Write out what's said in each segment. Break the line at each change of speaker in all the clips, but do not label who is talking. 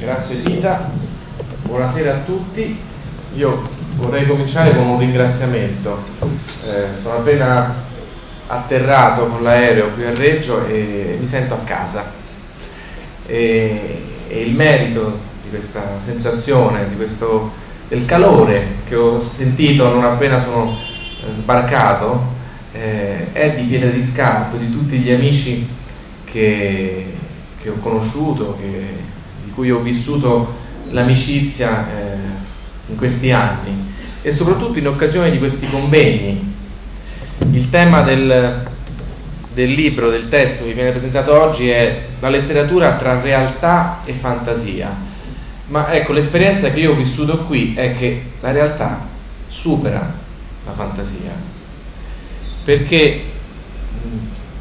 Grazie Tita, buonasera a tutti. Io vorrei cominciare con un ringraziamento. Eh, sono appena atterrato con l'aereo qui a Reggio e mi sento a casa. E, e il merito di questa sensazione, di questo, del calore che ho sentito non appena sono eh, sbarcato, eh, è di piede di scarpe di tutti gli amici che, che ho conosciuto, che cui ho vissuto l'amicizia eh, in questi anni e soprattutto in occasione di questi convegni. Il tema del, del libro, del testo che vi viene presentato oggi è la letteratura tra realtà e fantasia. Ma ecco, l'esperienza che io ho vissuto qui è che la realtà supera la fantasia. Perché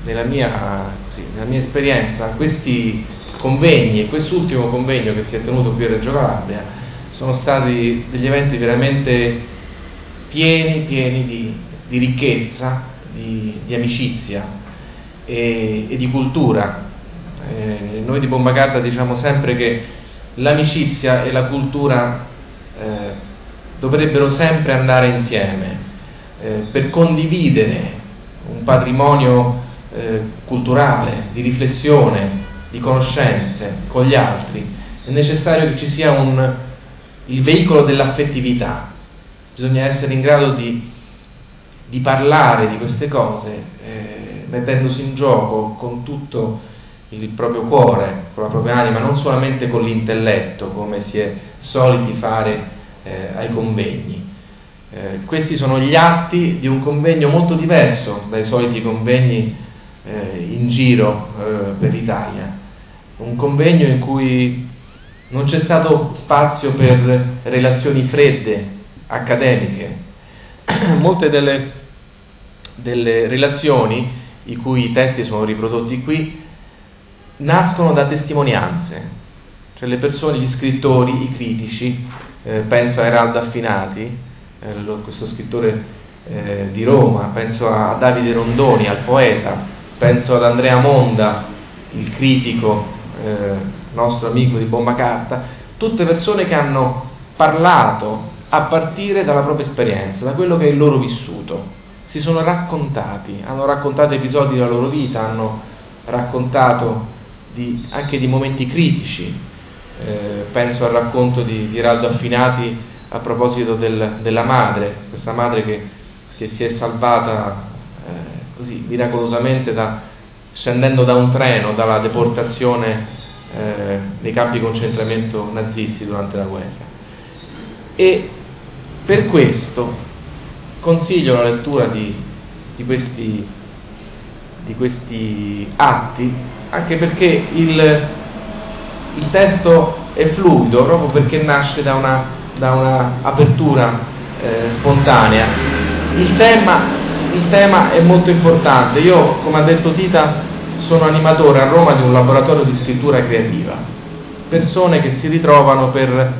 nella mia, così, nella mia esperienza questi convegni e quest'ultimo convegno che si è tenuto qui a Reggio Calabria sono stati degli eventi veramente pieni, pieni di, di ricchezza, di, di amicizia e, e, di cultura. Eh, noi di Bombacarta diciamo sempre che l'amicizia e la cultura eh, dovrebbero sempre andare insieme eh, per condividere un patrimonio eh, culturale, di riflessione, di conoscenze con gli altri, è necessario che ci sia un, il veicolo dell'affettività, bisogna essere in grado di, di parlare di queste cose eh, mettendosi in gioco con tutto il proprio cuore, con la propria anima, non solamente con l'intelletto come si è soliti fare eh, ai convegni. Eh, questi sono gli atti di un convegno molto diverso dai soliti convegni eh, in giro eh, per l'Italia un convegno in cui non c'è stato spazio per relazioni fredde, accademiche. Molte delle, delle relazioni, i cui testi sono riprodotti qui, nascono da testimonianze, cioè le persone, gli scrittori, i critici, eh, penso a Eraldo Affinati, eh, questo scrittore eh, di Roma, penso a Davide Rondoni, al poeta, penso ad Andrea Monda, il critico eh, nostro amico di Bomba Carta, tutte persone che hanno parlato a partire dalla propria esperienza, da quello che è il loro vissuto. Si sono raccontati, hanno raccontato episodi della loro vita, hanno raccontato di, anche di momenti critici. Eh, penso al racconto di, di Affinati a proposito del, della madre, questa madre che, che si è salvata eh, così miracolosamente da, scendendo da un treno dalla deportazione eh, nei campi di concentramento nazisti durante la guerra. E per questo consiglio la lettura di, di, questi, di questi, atti, anche perché il, il, testo è fluido, proprio perché nasce da una, da una apertura eh, spontanea. Il tema, il tema è molto importante. Io, come ha detto Tita, sono animatore a Roma di un laboratorio di scrittura creativa, persone che si ritrovano per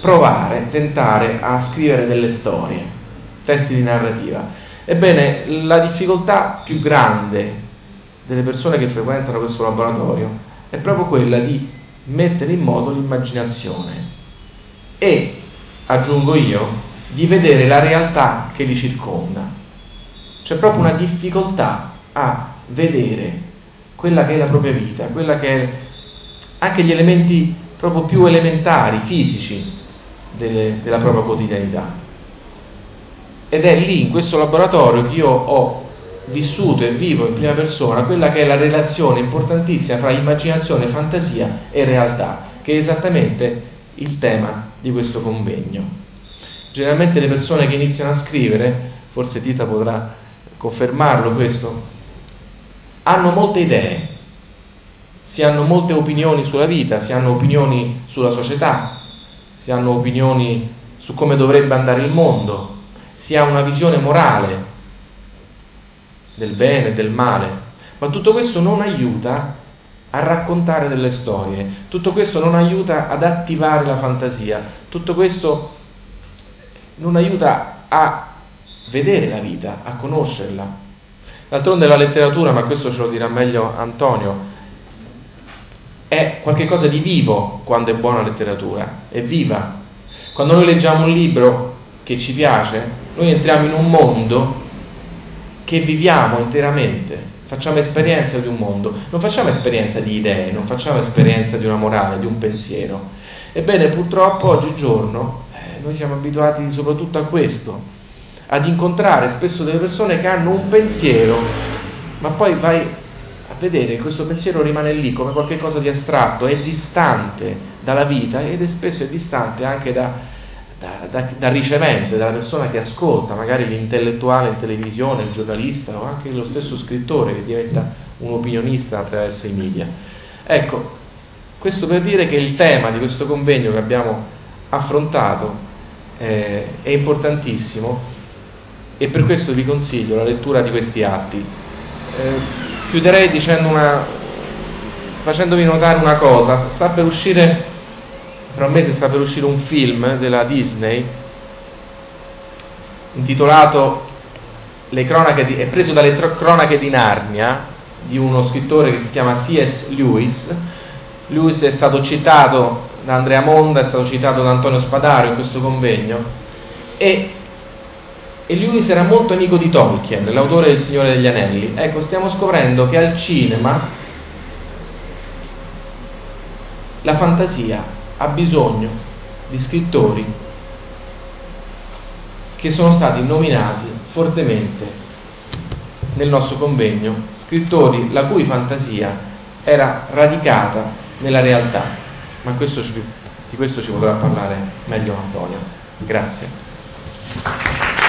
provare, tentare a scrivere delle storie, testi di narrativa. Ebbene, la difficoltà più grande delle persone che frequentano questo laboratorio è proprio quella di mettere in moto l'immaginazione e, aggiungo io, di vedere la realtà che li circonda. C'è proprio una difficoltà a vedere quella che è la propria vita, quella che è anche gli elementi proprio più elementari, fisici delle, della propria quotidianità. Ed è lì, in questo laboratorio, che io ho vissuto e vivo in prima persona quella che è la relazione importantissima tra immaginazione, fantasia e realtà, che è esattamente il tema di questo convegno. Generalmente le persone che iniziano a scrivere, forse Tita potrà confermarlo questo, hanno molte idee, si hanno molte opinioni sulla vita, si hanno opinioni sulla società, si hanno opinioni su come dovrebbe andare il mondo, si ha una visione morale del bene e del male, ma tutto questo non aiuta a raccontare delle storie, tutto questo non aiuta ad attivare la fantasia, tutto questo non aiuta a vedere la vita, a conoscerla. D'altronde la letteratura, ma questo ce lo dirà meglio Antonio, è qualcosa di vivo quando è buona letteratura, è viva. Quando noi leggiamo un libro che ci piace, noi entriamo in un mondo che viviamo interamente, facciamo esperienza di un mondo, non facciamo esperienza di idee, non facciamo esperienza di una morale, di un pensiero. Ebbene, purtroppo oggigiorno eh, noi siamo abituati soprattutto a questo, ad incontrare spesso delle persone che hanno un pensiero, ma poi vai a vedere che questo pensiero rimane lì come qualcosa di astratto, è distante dalla vita ed è spesso è distante anche da, da, da, da, ricevente, dalla persona che ascolta, magari l'intellettuale in televisione, il giornalista o anche lo stesso scrittore che diventa un opinionista attraverso i media. Ecco, questo per dire che il tema di questo convegno che abbiamo affrontato eh, è importantissimo e per questo vi consiglio la lettura di questi atti. Eh, chiuderei una, facendovi notare una cosa, sta per uscire tra un mese sta per uscire un film della Disney intitolato Le cronache di, è preso dalle cronache di Narnia di uno scrittore che si chiama C.S. Lewis. Lewis è stato citato da Andrea Monda, è stato citato da Antonio Spadaro in questo convegno e, e Lewis era molto amico di Tolkien, l'autore del Signore degli Anelli. Ecco, stiamo scoprendo che al cinema la fantasia ha bisogno di scrittori che sono stati nominati fortemente nel nostro convegno, scrittori la cui fantasia era radicata nella realtà, ma questo ci, di questo ci potrà parlare meglio Antonio. Grazie.